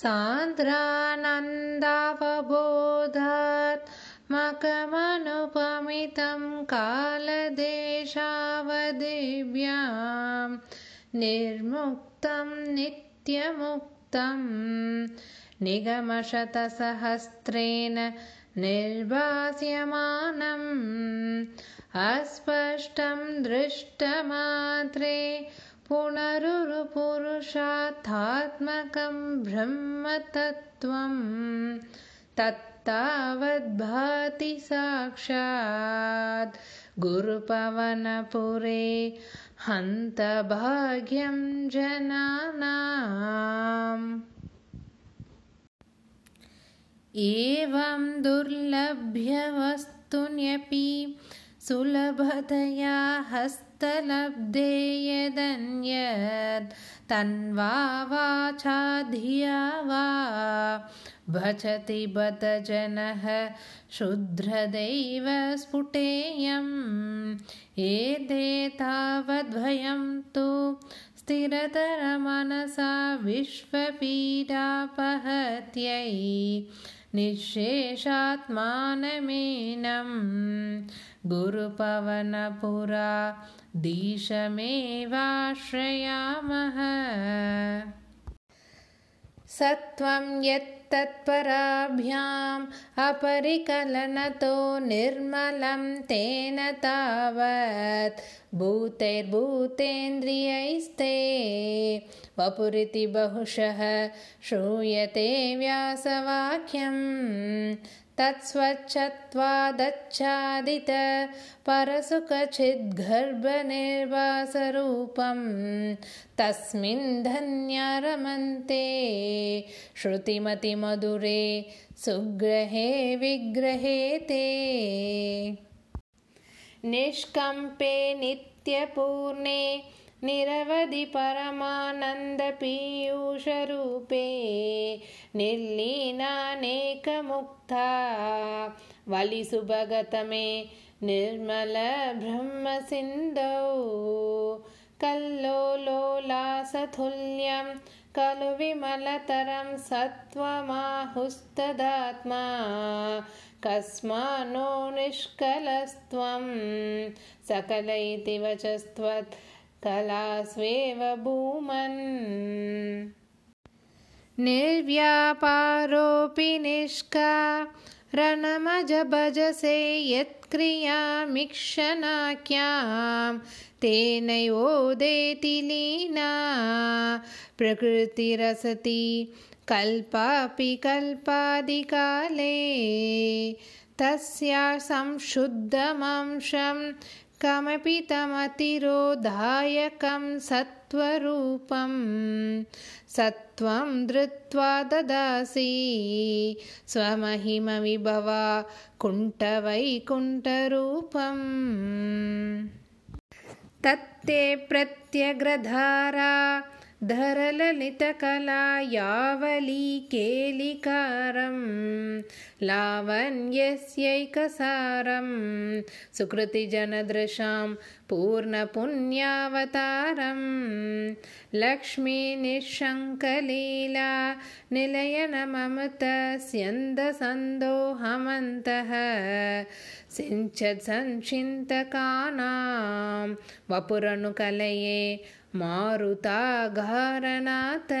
सान्द्रानन्दावबोधात्मकमनुपमितं कालदेशावदिव्यां निर्मुक्तं नित्यमुक्तं निगमशतसहस्रेण निर्वास्यमानम् अस्पष्टं दृष्टमात्रे पुनरुरुपुरुषार्थात्मकं ब्रह्मतत्त्वं तत्तावद्भाति साक्षात् गुरुपवनपुरे हन्तभाग्यं जनानाम्। एवं दुर्लभ्यवस्तुन्यपि सुलभतया हस्तलब्धे यदन्यत् तन्वा वाचाधिया वा। भजति बत जनः शुद्रदैव स्फुटेयम् एते तावद्भयं तु स्थिरतरमनसा विश्वपीडापहत्यै निःशेषात्मानमेनं गुरुपवनपुरा दिशमेवाश्रयामः। सत्वं यत्तत्पराभ्याम् अपरिकलनतो निर्मलं तेन तावत्। भूतैर्भूतेन्द्रियैस्ते वपुरिति बहुशः श्रूयते व्यासवाक्यम्। तत्स्वच्छत्वादच्छादित परसुखचिद्गर्भनिर्वासरूपं तस्मिन् धन्यारमन्ते श्रुतिमतिमधुरे सुग्रहे विग्रहे ते। निष्कम्पे नित्यपूर्णे निरवधि परमानन्दपीयूषरूपे निर्लीनानेकमुक्ता। वलिसुभगतमे निर्मलब्रह्मसिन्धौ। कल्लोलोलासथुल्यं खलु विमलतरं सत्त्वमाहुस्तदात्मा कस्मान्नो निष्कलस्त्वं। सकल इति वचस्त्वत् कलास्वेव भूमन्। निर्व्यापारोऽपि निष्का रणमजभजसे यत्क्रियामीक्षणाख्यां तेनैवोदेति लीना प्रकृतिरसति कल्पापि कल्पादिकाले तस्या संशुद्धमंशं कमपि तमतिरोधायकं सत्त्वरूपं सत्त्वं धृत्वा ददासि। स्वमहिमविभवा कुण्ठवैकुण्ठरूपम्। तत्ते प्रत्यग्रधारा धरललितकला यावलीकेलिकारं लावण्यस्यैकसारं सुकृतिजनदृशां पूर्णपुण्यावतारं लक्ष्मीनिःशङ्कलीला निलयनममतस्यन्दसन्दोहमन्तः सिञ्चत्सञ्चिन्तकानां वपुरनुकलये मारुताघारनाथ।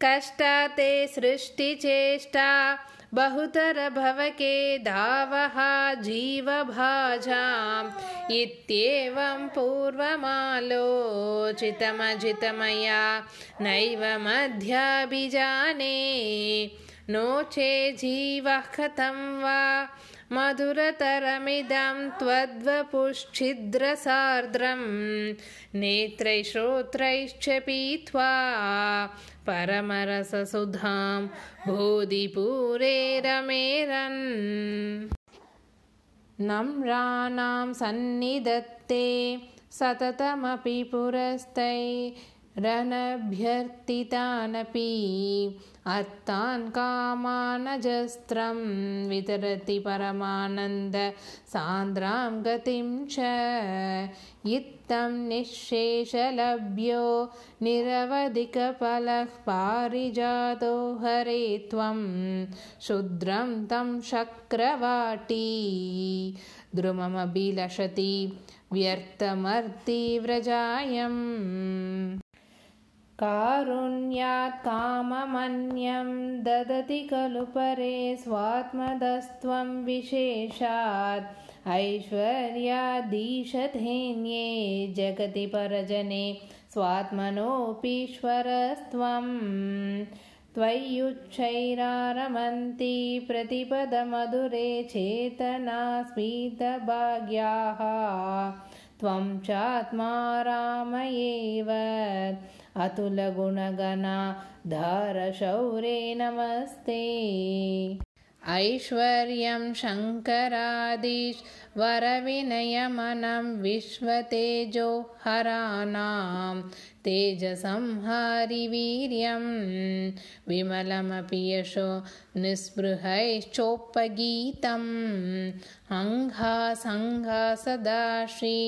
कष्टाते सृष्टिचेष्टा बहुतरभवके धावः जीवभाजाम्। इत्येवं पूर्वमालोचितमजितमया नैव मध्याभिजाने नो चे जीवः कथं वा? मधुरतरमिदं त्वद्वपुश्छिद्रसार्द्रं। नेत्रैः श्रोत्रैश्च पीत्वा परमरससुधां बोधिपूरे रमेरन्। नम्राणां सन्निधत्ते सततमपि पुरस्तै रनभ्यर्थितानपि अर्थान् कामानजस्त्रं वितरति परमानन्द सान्द्रां गतिं च इत्थं निःशेषलभ्यो निरवधिकफलः पारिजातो हरे त्वं शुद्रं तं शक्रवाटी द्रुममभिलषति व्यर्थमर्तिव्रजायम् कारुण्यात् काममन्यं ददति खलु परे स्वात्मदस्त्वं विशेषात्। ऐश्वर्यादीशधेन्ये जगति परजने स्वात्मनोऽपीश्वरस्त्वं। त्वय्युच्चैरारमन्ति प्रतिपदमधुरे चेतनास्मितभाग्याः। त्वं चात्मा राम एव अतुलगुणगणा धारशौरे नमस्ते। ऐश्वर्यं शङ्करादिश्वरविनयमनं विश्वतेजो हराणां तेजसंहारिवीर्यं विमलमपि यशो निःस्पृहैश्चोपगीतम्। अङ्घासङ्घा सदा श्री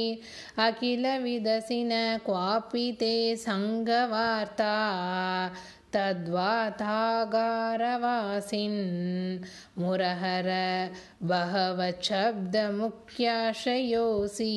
अखिलविदसि न क्वापि ते सङ्गवार्ता तद्वातागारवासिन्। मुरहर बहवशब्दमुख्याशयोऽसि